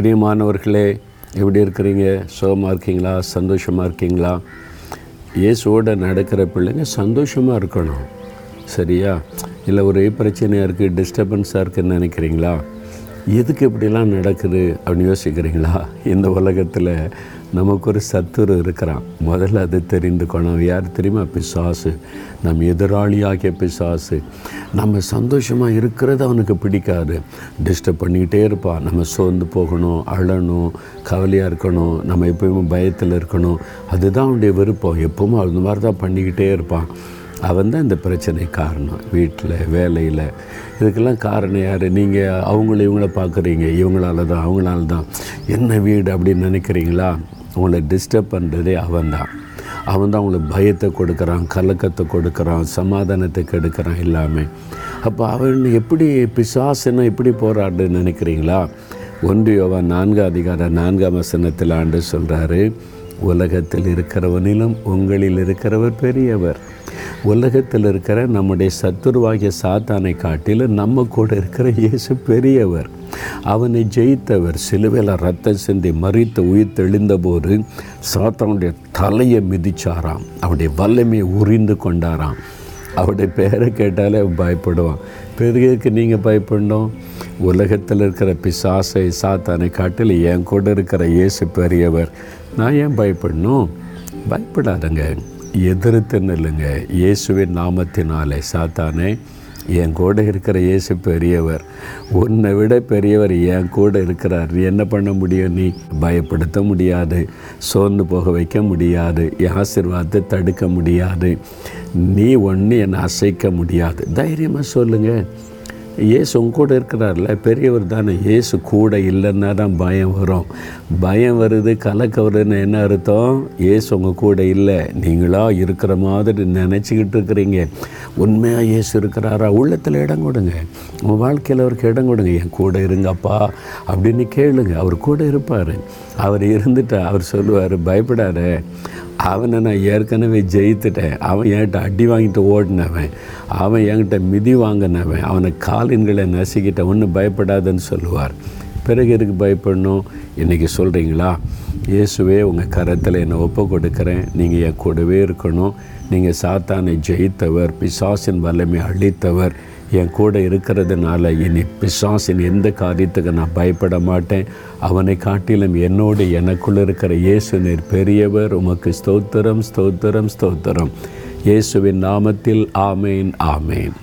பிரியமானவர்களே எப்படி இருக்கிறீங்க? சுகமாக இருக்கீங்களா? சந்தோஷமாக இருக்கீங்களா? இயேசுவோட நடக்கிற பிள்ளைங்க சந்தோஷமாக இருக்கணும். சரியா? இல்லை ஒரே பிரச்சனையாக இருக்குது டிஸ்டர்பன்ஸாக இருக்குதுன்னு நினைக்கிறீங்களா? எதுக்கு இப்படிலாம் நடக்குது அப்படின்னு யோசிக்கிறீங்களா? இந்த உலகத்தில் நமக்கு ஒரு சத்துரு இருக்கிறான். முதல்ல அது தெரிந்துக்கணும் யார் தெரியுமா? பிசாசு. நம் எதிராளியாகிய பிசாசு. நம்ம சந்தோஷமாக இருக்கிறது அவனுக்கு பிடிக்காது. டிஸ்டர்ப் பண்ணிக்கிட்டே இருப்பான். நம்ம சோர்ந்து போகணும் அழணும் கவலையாக இருக்கணும் நம்ம எப்பயுமே பயத்தில் இருக்கணும். அதுதான் அவனுடைய விருப்பம். எப்பவும் அந்த மாதிரி தான் பண்ணிக்கிட்டே இருப்பான். அவன் தான் இந்த பிரச்சனை காரணம். வீட்டில் வேலையில். இதுக்கெல்லாம் காரணம் யார்? நீங்கள் அவங்கள இவங்கள பார்க்குறீங்க. இவங்களால தான் அவங்களால தான். என்ன வீடு அப்படின்னு நினைக்கிறீங்களா? உங்களை டிஸ்டர்ப் பண்ணுறதே அவன் தான். அவன் தான் உங்களுக்கு பயத்தை கொடுக்குறான் கலக்கத்தை கொடுக்குறான் சமாதானத்தை கெடுக்கிறான் எல்லாமே. அப்போ அவன் எப்படி பிசாசுன்னா எப்படி போராடுன்னு நினைக்கிறீங்களா? ஒன்று யோவா நான்காம் அதிகார நான்காம் வசனத்தில் ஆண்டு சொல்கிறாரு உலகத்தில் இருக்கிறவனிலும் உங்களில் இருக்கிறவர் பெரியவர். உலகத்தில் இருக்கிற நம்முடைய சத்துருவாகிய சாத்தானை காட்டிலும் நம்ம கூட இருக்கிற இயேசு பெரியவர். அவனை ஜெயித்தவர் சிலுவையில் ரத்தம் சிந்தி மறித்து உயிர் தெளிந்தபோது சாத்தானுடைய தலையை மிதிச்சாராம். அவருடைய வல்லமையை உறிந்து கொண்டாராம். அவருடைய பேரை கேட்டாலே பயப்படுவான். பெரியருக்கு நீங்கள் பயப்படணும். உலகத்தில் இருக்கிற பிசாசை சாத்தானை காட்டில் என் கூட இருக்கிற இயேசு பெரியவர். நான் ஏன் பயப்படணும்? பயப்படாதங்க. எதிர்த்து நில்லுங்க இயேசுவின் நாமத்தினாலே சாத்தானே என் கூட இருக்கிற இயேசு பெரியவர் உன்னை விட பெரியவர் என் கூட இருக்கிறார். என்ன பண்ண முடியும் நீ? பயப்படுத்த முடியாது. சோர்ந்து போக வைக்க முடியாது. என் ஆசீர்வாதத்தை தடுக்க முடியாது. நீ ஒன்று என்னை அசைக்க முடியாது. தைரியமாக சொல்லுங்கள் இயேசு உங்க கூட இருக்கிறார்ல பெரியவர் தானே. இயேசு கூட இல்லைன்னா தான் பயம் வரும். பயம் வருது கலக்க வருதுன்னு என்ன அர்த்தம்? இயேசு உங்கள் கூட இல்லை. நீங்களா இருக்கிற மாதிரி நினச்சிக்கிட்டு இருக்கிறீங்க. உண்மையாக இயேசு இருக்கிறாரா? உள்ளத்தில் இடம் கொடுங்க. உங்கள் வாழ்க்கையில் அவருக்கு இடம் கொடுங்க. என் கூட இருங்கப்பா அப்படின்னு கேளுங்க. அவர் கூட இருப்பார். அவர் இருந்துட்டா அவர் சொல்லுவார் பயப்படாத. அவனை நான் ஏற்கனவே ஜெயித்துட்டேன். அவன் என்கிட்ட அடி வாங்கிட்டு ஓடினவன். அவன் என்கிட்ட மிதி வாங்கினவன். அவனை காலின்களை நசுக்கிட்ட ஒன்றும் பயப்படாதுன்னு சொல்லுவார். பிறகு எதுக்கு பயப்படணும்? இன்றைக்கி சொல்கிறீங்களா இயேசுவே உங்கள் கரத்தில் என்னை ஒப்பு கொடுக்குறேன் நீங்கள் என் கூடவே இருக்கணும். நீங்கள் சாத்தானை ஜெயித்தவர் பிசாசின் வல்லமை அழித்தவர். என் கூட இருக்கிறதுனால இனி பிசாசின் எந்த காரியத்துக்கு நான் பயப்பட மாட்டேன். அவனை காட்டிலும் என்னோடு எனக்குள்ளே இருக்கிற இயேசு நீர் பெரியவர். உமக்கு ஸ்தோத்திரம் ஸ்தோத்திரம் ஸ்தோத்திரம். இயேசுவின் நாமத்தில் ஆமேன் ஆமேன்.